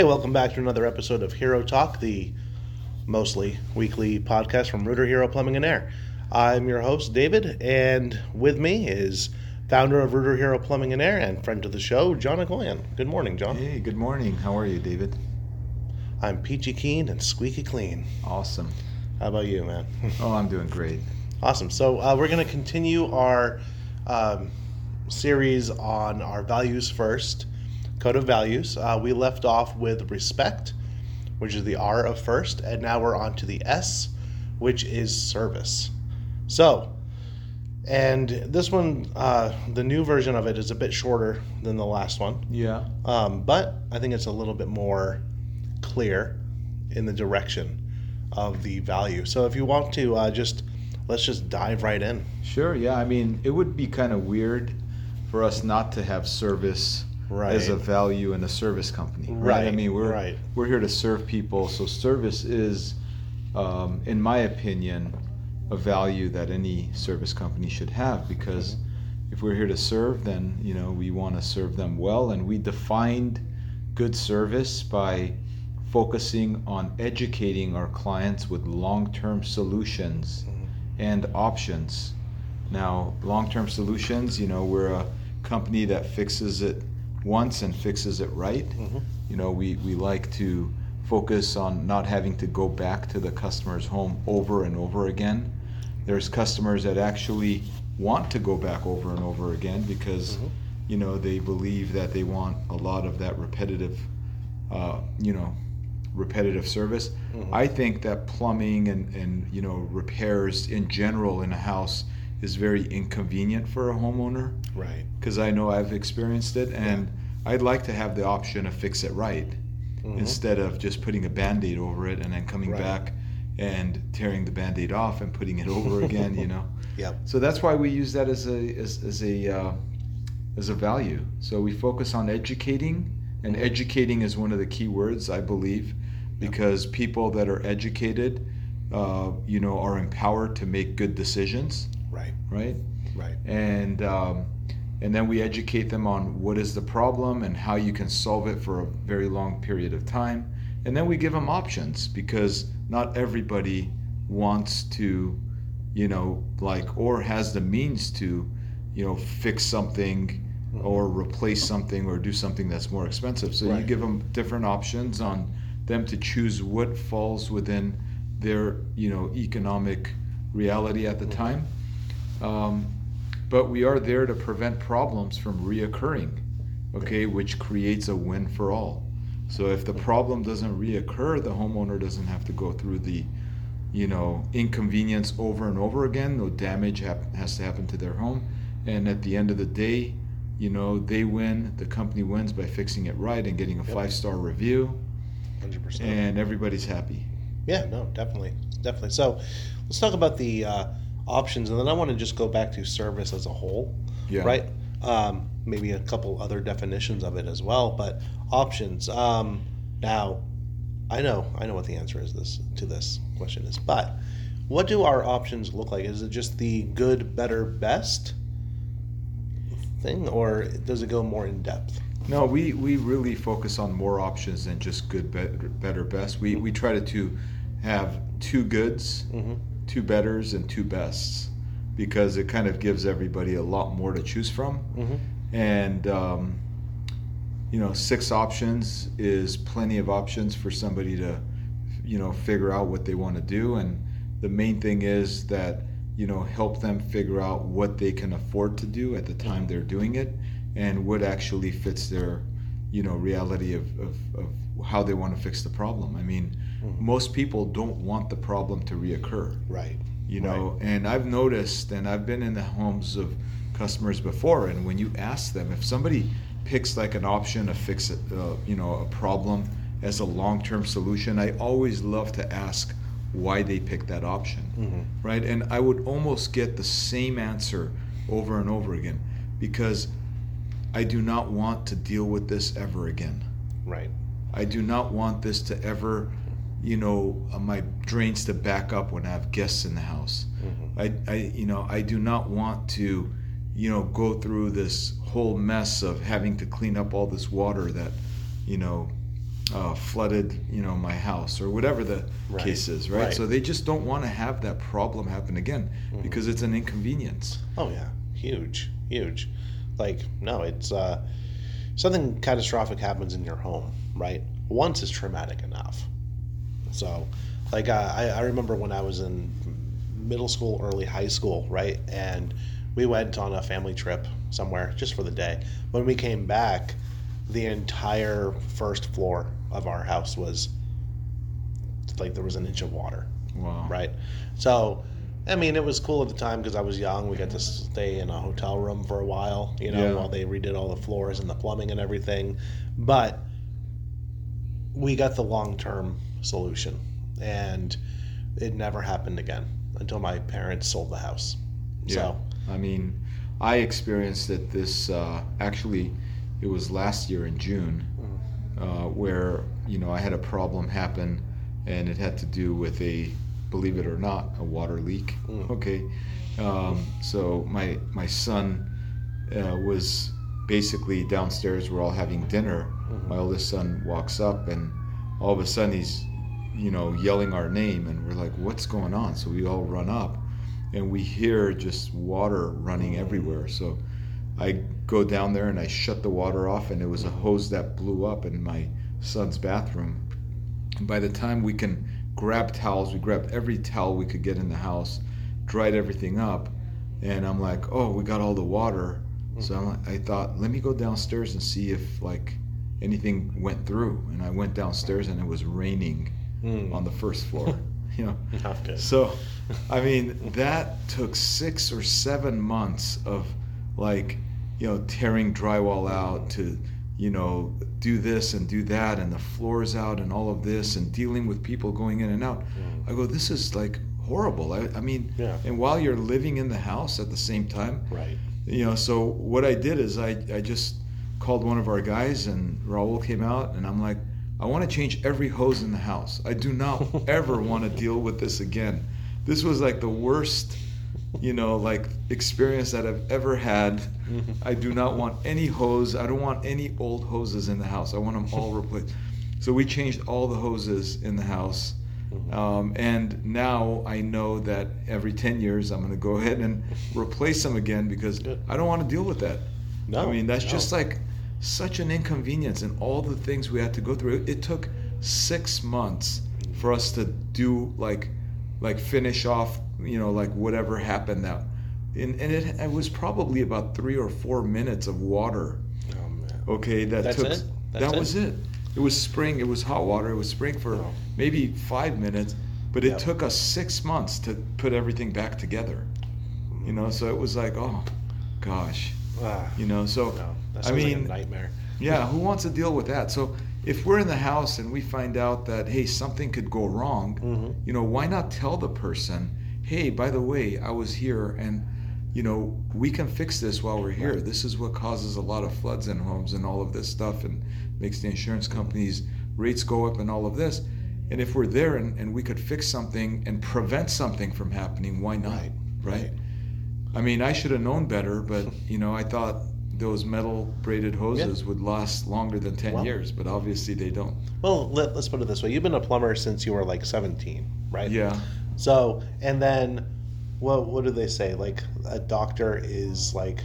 Hey, welcome back to another episode of Hero Talk, the mostly weekly podcast from Rooter Hero Plumbing and Air. I'm your host, David, and with me is founder of Rooter Hero Plumbing and Air and friend of the show, John Akhoian. Good morning, John. Hey, good morning. How are you, David? I'm peachy keen and squeaky clean. Awesome. How about you, man? Oh, I'm doing great. awesome. So, uh, we're going to continue our um, series on our values first code of values. Uh, we left off with respect, which is the R of first, and now we're on to the S, which is service. So, and this one, uh, the new version of it is a bit shorter than the last one, Yeah. um, but I think it's a little bit more clear in the direction of the value. So, if you want to uh, just let's just dive right in. Sure. Yeah. I mean, it would be kind of weird for us not to have service as a value in a service company. Right. I mean, we're right. we're here to serve people, so service is, um, in my opinion, a value that any service company should have because Mm-hmm. if we're here to serve, then you know we want to serve them well, and we defined good service by focusing on educating our clients with long-term solutions and options. Now, long-term solutions, you know, we're a company that fixes it once and fixes it right. Mhm. You know, we, we like to focus on not having to go back to the customer's home over and over again. There's customers that actually want to go back over and over again because, Mhm. you know, they believe that they want a lot of that repetitive, uh, you know, repetitive service. Mhm. I think that plumbing and, and you know repairs in general in a house is very inconvenient for a homeowner Right. because I know I've experienced it and I'd like to have the option to fix it right Mhm. instead of just putting a band-aid over it and then coming Right. back and tearing the band-aid off and putting it over again you know Yep. so that's why we use that as a as, as a uh, as a value. So we focus on educating, and Mhm. educating is one of the key words I believe, because people that are educated, uh, you know, are empowered to make good decisions, Right. right? Right. And um, and then we educate them on what is the problem and how you can solve it for a very long period of time, and then we give them options because not everybody wants to you know, like, or has the means to, you know, fix something Mhm. or replace something or do something that's more expensive. So you give them different options on them to choose what falls within their, you know, economic reality at the Mhm. time. Um, but we are there to prevent problems from reoccurring, okay, which creates a win for all. So if the problem doesn't reoccur, the homeowner doesn't have to go through the you know, inconvenience over and over again. No damage hap- has to happen to their home. And at the end of the day, you know, they win, the company wins by fixing it right and getting a Yep. five star review, Hundred percent. and everybody's happy. Yeah. No. Definitely. Definitely. So, let's talk about the uh, options, and then I want to just go back to service as a whole. Yeah. Right. Um, maybe a couple other definitions of it as well, but options. Um, now, I know, I know what the answer is this to this question is, but what do our options look like? Is it just the good, better, best thing, or does it go more in depth? No, we, we really focus on more options than just good, better, better best. We, we try to, to have two goods, Mm-hmm. Two betters, and two bests because it kind of gives everybody a lot more to choose from. Mm-hmm. and um, you know six options is plenty of options for somebody to you know figure out what they want to do and the main thing is that you know help them figure out what they can afford to do at the time they're doing it and what actually fits their you know reality of, of, of how they want to fix the problem i mean Mhm. most people don't want the problem to reoccur Right. you know and i've noticed and i've been in the homes of customers before and when you ask them if somebody picks like an option to fix it uh, you know a problem as a long-term solution i always love to ask why they picked that option Mm-hmm. right and i would almost get the same answer over and over again because i do not want to deal with this ever again Right. I do not want this to ever, you know, uh, my drains to back up when I have guests in the house. Mm-hmm. I, I, you know, I do not want to, you know, go through this whole mess of having to clean up all this water that, you know, uh, flooded, you know, my house or whatever the Right. case is, right? Right. So they just don't want to have that problem happen again Mhm. because it's an inconvenience. Oh yeah, huge, huge. Like no, it's uh, something catastrophic happens in your home, right? Once is traumatic enough. So, like uh, I, I remember when I was in middle school, early high school, right, and we went on a family trip somewhere just for the day. When we came back, the entire first floor of our house was like there was an inch of water Wow. right? So, I mean, it was cool at the time because I was young. We got to stay in a hotel room for a while, you know, Yeah. while they redid all the floors and the plumbing and everything. But we got the long term solution, and it never happened again until my parents sold the house. Yeah. So, I mean, I experienced it this uh, actually, it was last year in June, uh, where you know I had a problem happen, and it had to do with a, believe it or not, a water leak. Mm. Okay, um, so my my son uh, was basically downstairs. We're all having dinner. Mhm. My oldest son walks up, and all of a sudden he's, you know, yelling our name, and we're like, "What's going on?" So we all run up, and we hear just water running everywhere. So I go down there and I shut the water off, and it was a hose that blew up in my son's bathroom. And by the time we can grab towels, we grabbed every towel we could get in the house, dried everything up, and I'm like, oh, we got all the water. So I'm I thought, let me go downstairs and see if like anything went through. And I went downstairs and it was raining mm, on the first floor. you know, not good. so, I mean, that took six or seven months of like, you know, tearing drywall out to, you know, do this and do that and the floors out and all of this and dealing with people going in and out. Mm. I go, this is like horrible. I, I mean, Yeah. and while you're living in the house at the same time, Right. you know, so what I did is I, I just called one of our guys and Raul came out and I'm like, I want to change every hose in the house. I do not ever want to deal with this again. This was like the worst, you know, like experience that I've ever had. I do not want any hose. I don't want any old hoses in the house. I want them all replaced. So we changed all the hoses in the house. Mhm. Um, and now I know that every 10 years I'm going to go ahead and replace them again because Good. I don't want to deal with that. No, I mean, that's no. just like such an inconvenience and all the things we had to go through. It, it took six months for us to do like, like finish off, you know, like whatever happened that. And, and it, it was probably about three or four minutes of water. Oh, man. Okay, that That's took. that it? was it. It was spring. It was hot water. It was spring for Oh. maybe five minutes, but it Yep. took us six months to put everything back together. You know, so it was like, oh, gosh. You know, so no, I sounds like a mean, nightmare. yeah, who wants to deal with that? So if we're in the house and we find out that hey, something could go wrong, Mhm. you know, why not tell the person, hey, by the way, I was here and you know, we can fix this while we're here. Right. This is what causes a lot of floods in homes and all of this stuff and makes the insurance companies rates go up and all of this. And if we're there and, and we could fix something and prevent something from happening, why not? Right, right? Right. I mean, I should have known better, but you know, I thought those metal braided hoses would last longer than 10 Well- years, but obviously they don't. Well, let, let's put it this way: you've been a plumber since you were like 17, right? Yeah. So, and then, what what do they say? Like a doctor is like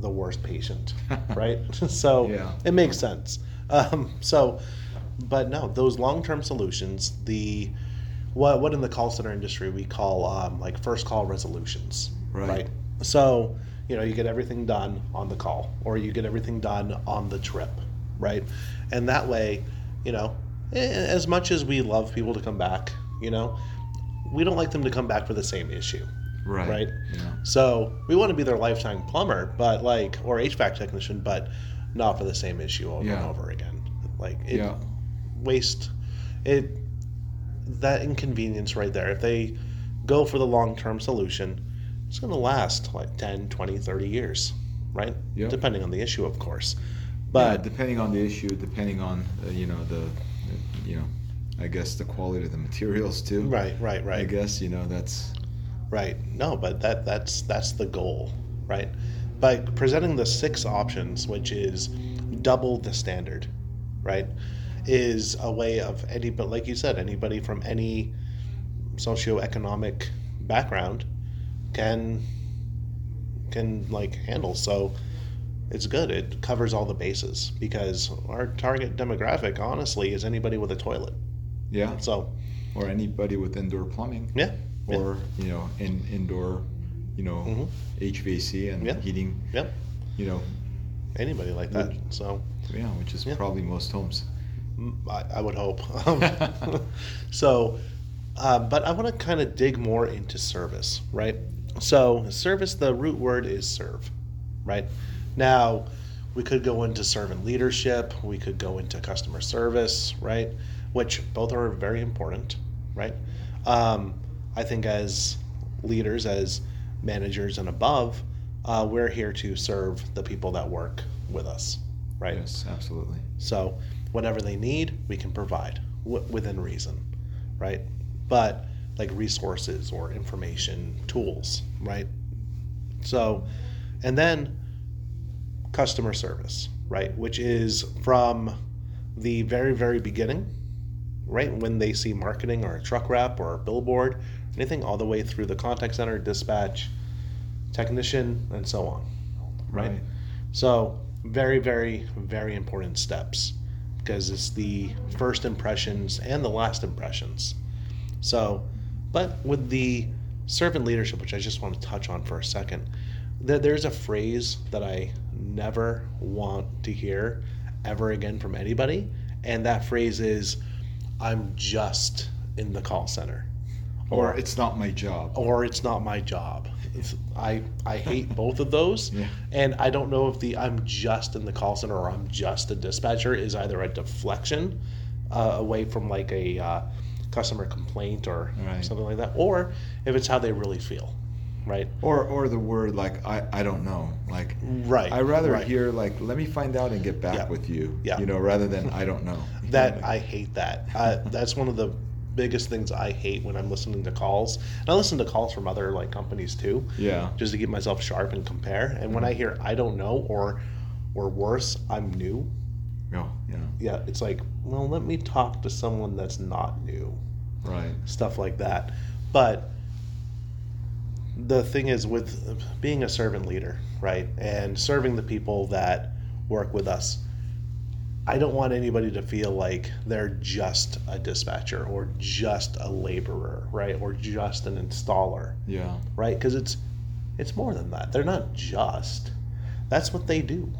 the worst patient, right? so Yeah. it makes sense. Um, so, but no, those long term solutions, the what what in the call center industry we call um, like first call resolutions, Right. So, you know, you get everything done on the call, or you get everything done on the trip, right? And that way, you know, as much as we love people to come back, you know, we don't like them to come back for the same issue, Right. right? Yeah. So we want to be their lifetime plumber, but like, or HVAC technician, but not for the same issue over and over again. Like, it Yeah. waste it that inconvenience right there. If they go for the long term solution, it's going to last like 10, 20, 30 years, right? Yep. Depending on the issue, of course. But But depending on the issue, depending on uh, you know the, the, you know, I guess the quality of the materials too. right, right, right. I guess you know that's Right. No, but that that's that's the goal, right? By presenting the six options, which is double the standard, right? is a way of any, but like you said, anybody from any socioeconomic background can can like handle. So it's good. It covers all the bases because our target demographic, honestly, is anybody with a toilet. Yeah. So Or anybody with indoor plumbing. yeah, yeah. Or you know, in indoor, you know, Mhm. HVAC and Yeah. heating. Yep. You know, anybody like that. So yeah, which is Yeah. probably most homes. I, I would hope. so, uh, but I want to kind of dig more into service, right? So, service, the root word is serve, right? Now, we could go into servant leadership, we could go into customer service, right? Which both are very important, right? Um, I think as leaders, as managers and above, uh, we're here to serve the people that work with us, right? Yes, absolutely. So whatever they need, we can provide w- within reason, right? But like resources or information, tools, right? So, and then customer service, right? Which is from the very, very beginning, right? When they see marketing or a truck wrap or a billboard, anything all the way through the contact center, dispatch, technician, and so on, right? Right. So, very, very, very important steps because it's the first impressions and the last impressions. So, but with the servant leadership, which I just want to touch on for a second, there, there's a phrase that I never want to hear ever again from anybody, and that phrase is, "I'm just in the call center," Or it's not my job. or it's not my job. It's, I I hate both of those, Yeah. and I don't know if the I'm just in the call center or I'm just a dispatcher is either a deflection uh, away from like a uh, customer complaint or Right. something like that, or if it's how they really feel, right? Or or the word like I, I don't know. Like Right. I rather right. hear like let me find out and get back Yeah. with you. Yeah. You know, rather than I don't know. that I hate that. Uh, that's one of the biggest things I hate when I'm listening to calls. And I listen to calls from other like companies too. Yeah. just to keep myself sharp and compare. And when I hear I don't know or or worse, I'm new. Oh, yeah. Yeah, it's like, well, let me talk to someone that's not new. Right. Stuff like that. But the thing is with being a servant leader, right? And serving the people that work with us. I don't want anybody to feel like they're just a dispatcher or just a laborer, right? Or just an installer Yeah. right? Because it's it's more than that. They're not just. That's what they do.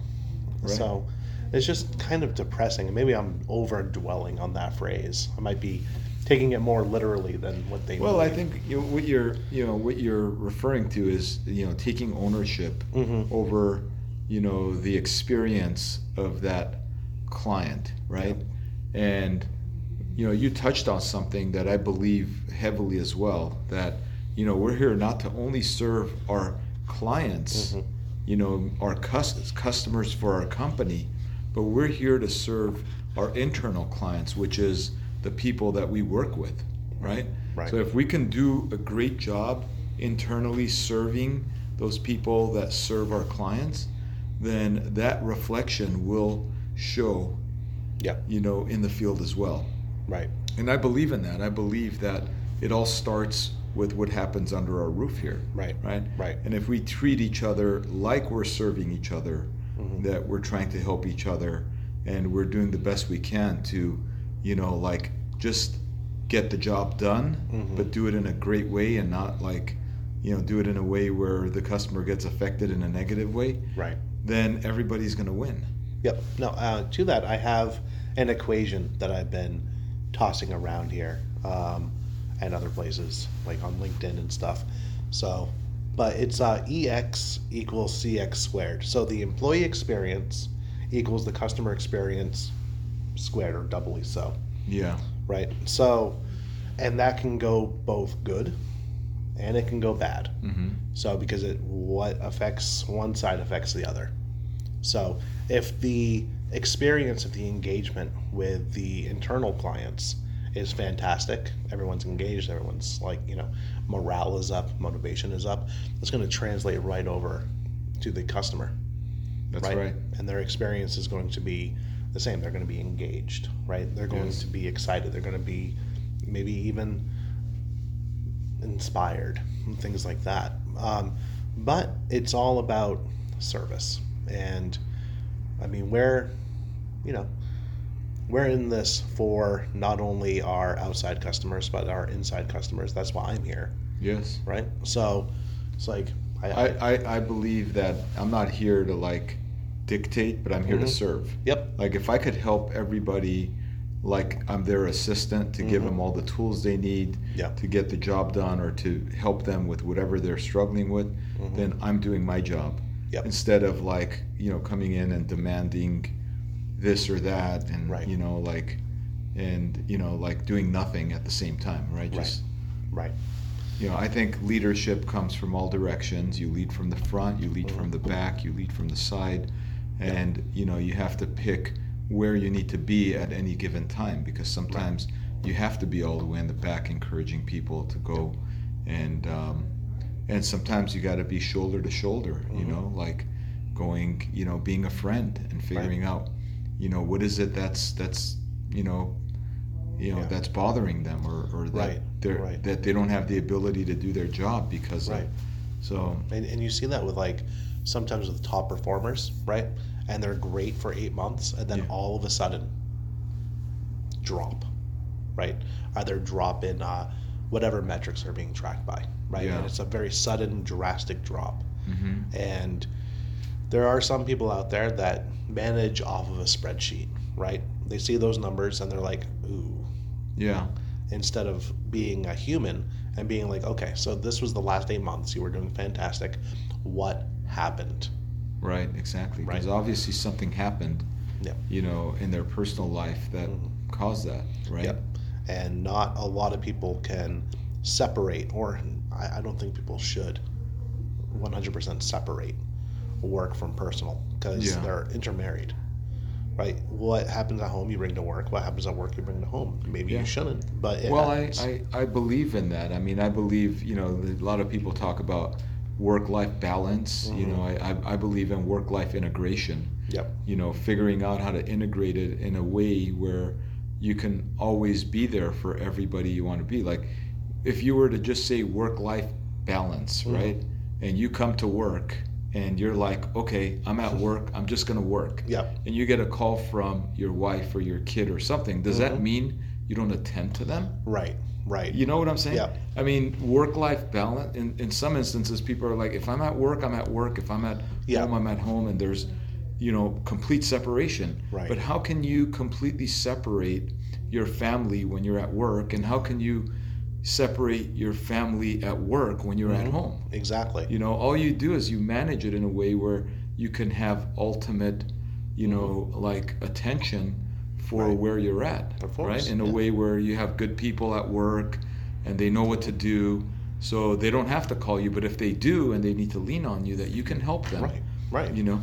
Right. So it's just kind of depressing. And maybe I'm over dwelling on that phrase. I might be taking it more literally than what they. Well, I think you know, what you're you know what you're referring to is you know taking ownership Mhm. over you know the experience of that client, right? And you know you touched on something that I believe heavily as well that you know we're here not to only serve our clients, Mhm. you know our cus- customers for our company, but we're here to serve our internal clients, which is the people that we work with, right? Right. So if we can do a great job internally serving those people that serve our clients, then that reflection will show, Yeah. you know, in the field as well. Right. And I believe in that. I believe that it all starts with what happens under our roof here. Right. Right. Right. And if we treat each other like we're serving each other, Mhm. that we're trying to help each other, and we're doing the best we can to, you know, like just get the job done, Mhm. but do it in a great way and not like, you know, do it in a way where the customer gets affected in a negative way, Right. then everybody's going to win. Yep. No. Uh, to that, I have an equation that I've been tossing around here um, and other places, like on LinkedIn and stuff. So, but it's uh, EX equals CX squared. So the employee experience equals the customer experience squared or doubly so, Yeah. right? So, and that can go both good and it can go bad. Mm-hmm. So because it what affects one side affects the other. So if the experience of the engagement with the internal clients is fantastic, everyone's engaged, everyone's like, you know, morale is up, motivation is up, it's going to translate right over to the customer. That's right. And their experience is going to be the same. They're going to be engaged, right? They're going Yes. to be excited. They're going to be maybe even inspired and things like that. Um, but it's all about service. And I mean, we're, you know, we're in this for not only our outside customers, but our inside customers. That's why I'm here, Yes. right? So it's like, I, I, I, I believe that I'm not here to like dictate, but I'm here to Mhm. serve. yep, Like if I could help everybody, like I'm their assistant to give Mhm. them all the tools they need Yeah. to get the job done or to help them with whatever they're struggling with, Mhm. then I'm doing my job. Yep. Instead of like, you know, coming in and demanding this or that and Right. you know, like and you know, like doing nothing at the same time, right? Right. Just right, you know, I think leadership comes from all directions. You lead from the front, you lead from the back, you lead from the side, and you know you have to pick where you need to be at any given time because sometimes you have to be all the way in the back, encouraging people to go, and um, and sometimes you got to be shoulder to shoulder. You Mhm. know, like going, you know, being a friend and figuring out, you know, what is it that's that's you know you know Yeah. that's bothering them or, or that Right, they're right. that they don't have the ability to do their job because Right. of so and, and you see that with like sometimes with top performers, right? And they're great for eight months, and then Yeah. all of a sudden drop, right? Either drop in uh, whatever metrics are being tracked by, right? Yeah. And it's a very sudden, drastic drop. mhm. And there are some people out there that manage off of a spreadsheet, right? They see those numbers and they're like, ooh, yeah instead of being a human and being like, okay, so this was the last eight months. You were doing fantastic. What happened? right exactly because Right. obviously something happened Yeah. you know in their personal life that Mhm. caused that right Yep. And not a lot of people can separate, or I, I don't think people should 100% separate work from personal because Yeah. they're intermarried. Right? What happens at home, you bring to work. What happens at work, you bring to home. Maybe Yeah. you shouldn't, but well I. I i believe in that i mean i believe you know a lot of people talk about work life balance you Mhm. know I, I i believe in work life integration Yep. you know, figuring out how to integrate it in a way where you can always be there for everybody you want to be. Like, if you were to just say work life balance, Mhm. right? And you come to work and you're like, okay, I'm at work, I'm just to work. Yep. And you get a call from your wife or your kid or something. Does that Mhm. mean you don't attend to them? Right. Right. You know what I'm saying? Yeah. I mean, work life balance, in, in some instances, people are like, if I'm at work, I'm at work. If I'm at Yeah. home, I'm at home. And there's, you know, complete separation. Right. But how can you completely separate your family when you're at work? And how can you separate your family at work when you're at Mhm. home? Exactly. You know, all you do is you manage it in a way where you can have ultimate, you know, like attention for Mm-hmm. Right. where you're at, Of course, right? In a yeah. way where you have good people at work and they know what to do, so they don't have to call you. But if they do and they need to lean on you, that you can help them, Right. Right. You know,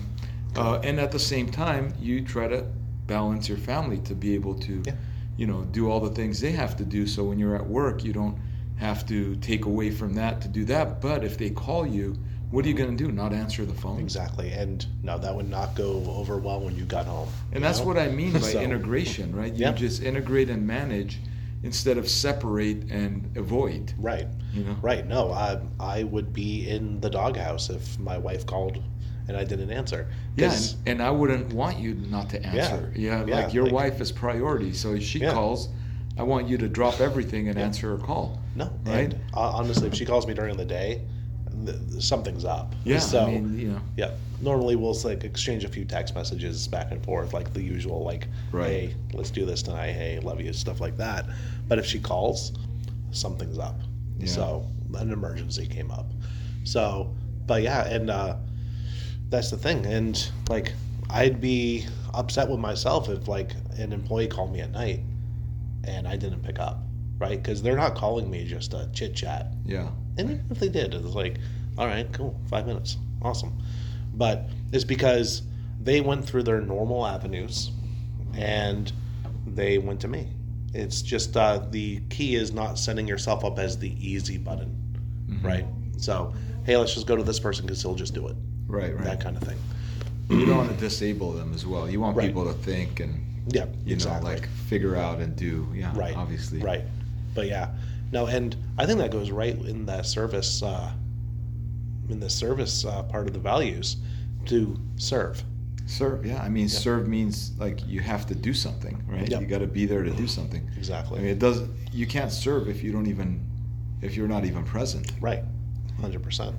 uh, and at the same time, you try to balance your family to be able to, Yeah. You know, do all the things they have to do. So when you're at work, you don't have to take away from that to do that. But if they call you, what are you going to do? Not answer the phone? Exactly. And no, that would not go over well when you got home. And that's know? what I mean by So, integration, right? You Yeah. just integrate and manage instead of separate and avoid. Right. You know? Right. No, I I would be in the doghouse if my wife called and I didn't answer. Yeah, and, and I wouldn't want you not to answer. Yeah, yeah, like your like- wife is priority. So if she Yeah. calls, I want you to drop everything and Yeah. answer her call. no. Right? And uh, honestly, if she calls me during the day, th- th- something's up. Yeah, So I mean, you know, yeah. Normally we'll like exchange a few text messages back and forth, like the usual, like, Right. "Hey, let's do this tonight. Hey, love you," stuff like that. But if she calls, something's up. Yeah. So an emergency came up. So, but yeah, and uh, that's the thing. And like, I'd be upset with myself if like an employee called me at night and I didn't pick up, right? Because they're not calling me just to chit chat. yeah, And even if they did, it's like, all right, cool, five minutes, awesome. But it's because they went through their normal avenues and they went to me. It's just uh, the key is not setting yourself up as the easy button, Mhm. right? So, hey, let's just go to this person because he'll just do it. Right, right. That kind of thing. you don't want to disable them as well. You want Right. people to think and Yeah, you exactly. know, like figure out and do. Yeah, right obviously. right but yeah no and i think that goes right in that service uh, in the service uh, part of the values to serve Serve, yeah. I mean, serve means like you have to do something, right? Yep. You got to be there to do something. exactly I mean, it does. You can't serve if you don't even, if you're not even present. right 100%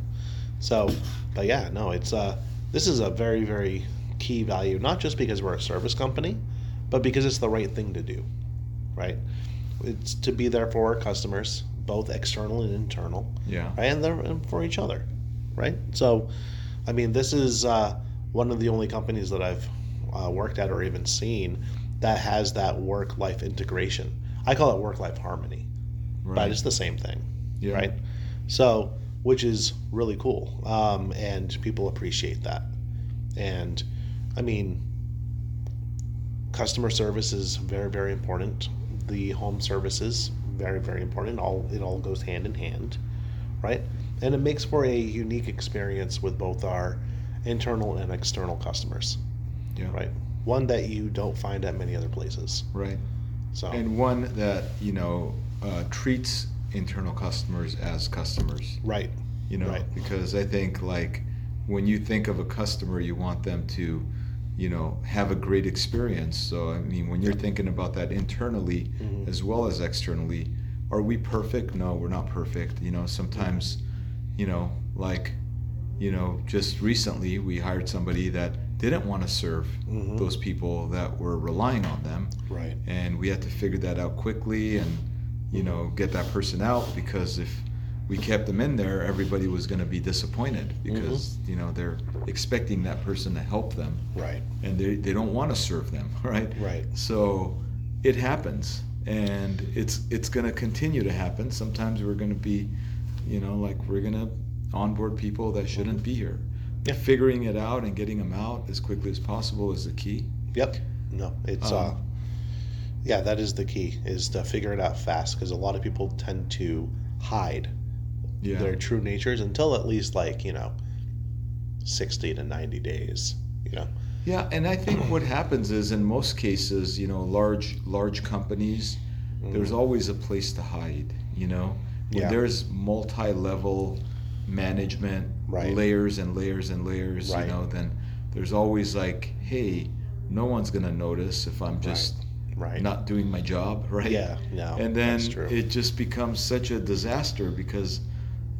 so but yeah no it's uh this is a very very key value not just because we're a service company but because it's the right thing to do right it's to be there for our customers both external and internal Yeah. right? and they're and for each other, right? So, I mean, this is uh, one of the only companies that I've uh, worked at or even seen that has that work-life integration. I call it work-life harmony, but Right. it's the same thing, Yeah. right? So, which is really cool, um, and people appreciate that. And I mean, customer service is very, very important. The home services very, very important. All it all goes hand in hand, right? And it makes for a unique experience with both our internal and external customers, Yeah. right? One that you don't find at many other places. Right. So, And one that you know uh, treats internal customers as customers. right, You know, Right. because I think like when you think of a customer, you want them to, you know, have a great experience. So I mean, when you're thinking about that internally Mhm. as well as externally, are we perfect? No, we're not perfect. You know, sometimes, you know, like, you know, just recently we hired somebody that didn't want to serve Mhm. those people that were relying on them right, and we had to figure that out quickly and you know get that person out because if we kept them in there everybody was going to be disappointed because you know they're expecting that person to help them. Right, and they, they don't want to serve them right? Right, so it happens and it's it's going to continue to happen. Sometimes we're going to be you know like we're going to onboard people that shouldn't be here. Yeah. figuring it out and getting them out as quickly as possible is the key. Yep. No, it's uh, Um, yeah, that is the key is to figure it out fast because a lot of people tend to hide yeah their true natures until at least like you know sixty to ninety days. You know. Yeah, and I think what happens is in most cases, you know, large large companies, mm. there's always a place to hide. You know, when Yeah. there's multi-level management Right. layers and layers and layers, Right. you know, then there's always like, hey, no one's gonna notice if I'm just Right. Not doing my job, right? Yeah. No. and then it just becomes such a disaster because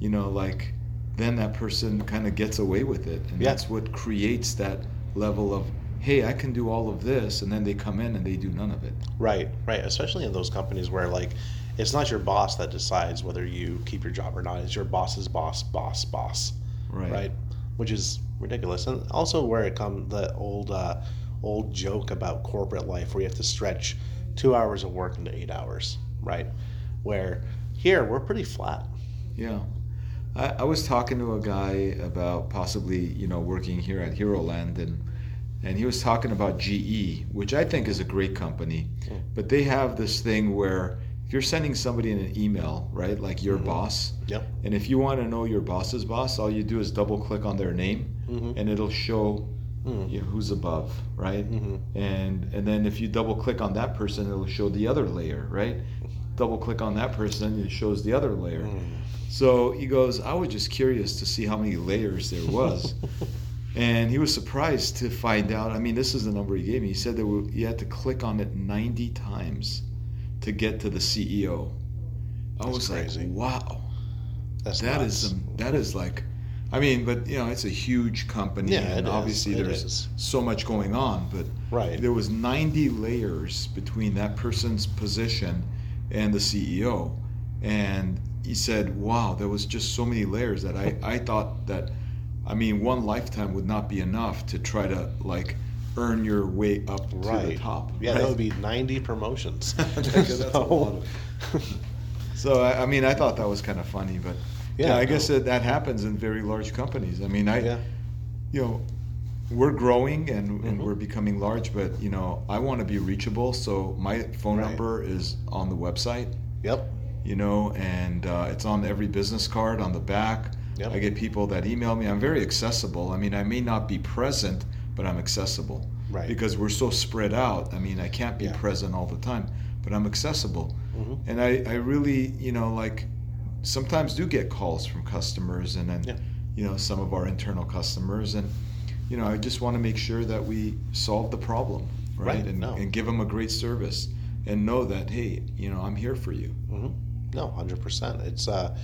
you know like then that person kind of gets away with it and Yeah. that's what creates that level of hey i can do all of this and then they come in and they do none of it Right, right. Especially in those companies where like it's not your boss that decides whether you keep your job or not. It's your boss's boss, boss, boss. right Right. Which is ridiculous. And also where it comes the old uh, old joke about corporate life where you have to stretch two hours of work into eight hours. Right. Where here we're pretty flat. yeah I, I was talking to a guy about possibly you know working here at hero land and and he was talking about ge which i think is a great company Mm. but they have this thing where if you're sending somebody an email right like your Mhm. boss Yep. And if you want to know your boss's boss, all you do is double click on their name, Mhm. and it'll show Mm. you know, who's above, right? Mhm. And and then if you double click on that person, it'll show the other layer, right? Double click on that person, it shows the other layer. Mm. So he goes, I was just curious to see how many layers there was. and he was surprised to find out. I mean, this is the number he gave me. He said that you had to click on it 90 times to get to the CEO. I That's was crazy. like, wow. That's That is some. That is like, I mean, but you know, it's a huge company, Yeah, and is. obviously It there's is. so much going on. But Right. there was 90 layers between that person's position and the CEO, and he said, "Wow, there was just so many layers that I I thought that, I mean, one lifetime would not be enough to try to like." Earn your way up to right. the top. Yeah, right? that would be ninety promotions. Because that's a lot So- So I, I mean, I thought that was kind of funny, but yeah, Yeah, I guess that, that happens in very large companies. I mean, I, yeah. you know, we're growing and, and Mhm. we're becoming large, but you know, I want to be reachable. So my phone Right. number is on the website, Yep. you know, and uh, it's on every business card on the back. Yep. I get people that email me. I'm very accessible. I mean, I may not be present, but I'm accessible. Right. Because we're so spread out. I mean, I can't be Yeah. present all the time, but I'm accessible. Mm-hmm. And I, I really, you know, like sometimes do get calls from customers and then, Yeah. you know, some of our internal customers. And, you know, I just want to make sure that we solve the problem, right? Right, And, no. and give them a great service and know that, hey, you know, I'm here for you. hmm No, hundred percent. It's a,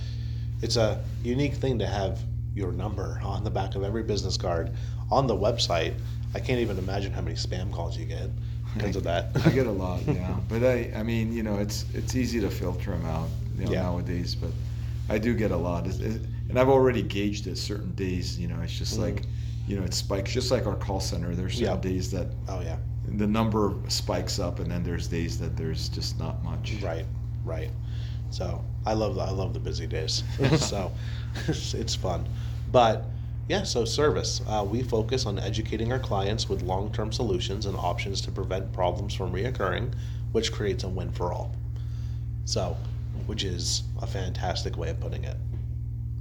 it's a unique thing to have your number on the back of every business card on the website. I can't even imagine how many spam calls you get because of that. I get a lot, yeah. But I, I mean, you know, it's it's easy to filter them out you know, Yeah. nowadays. But I do get a lot, It- it- and I've already gauged it. Certain days, you know, it's just Mhm. like, you know, it spikes. Just like our call center, there's certain Yep. days that oh yeah, the number spikes up, and then there's days that there's just not much. right, right. So I love I love the busy days. so it's, it's fun, but yeah. So service. Uh, we focus on educating our clients with long-term solutions and options to prevent problems from reoccurring, which creates a win for all. So, which is a fantastic way of putting it.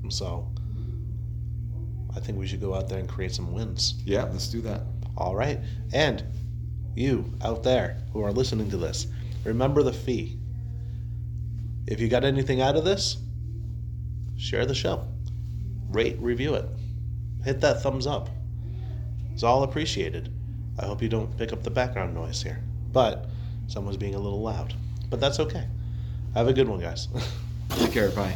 So, I think we should go out there and create some wins. Yeah, let's do that. All right. And you out there who are listening to this, remember the fee. If you got anything out of this, share the show, rate, review it, hit that thumbs up. It's all appreciated. I hope you don't pick up the background noise here, but someone's being a little loud. But that's okay. Have a good one, guys. Take care. Bye.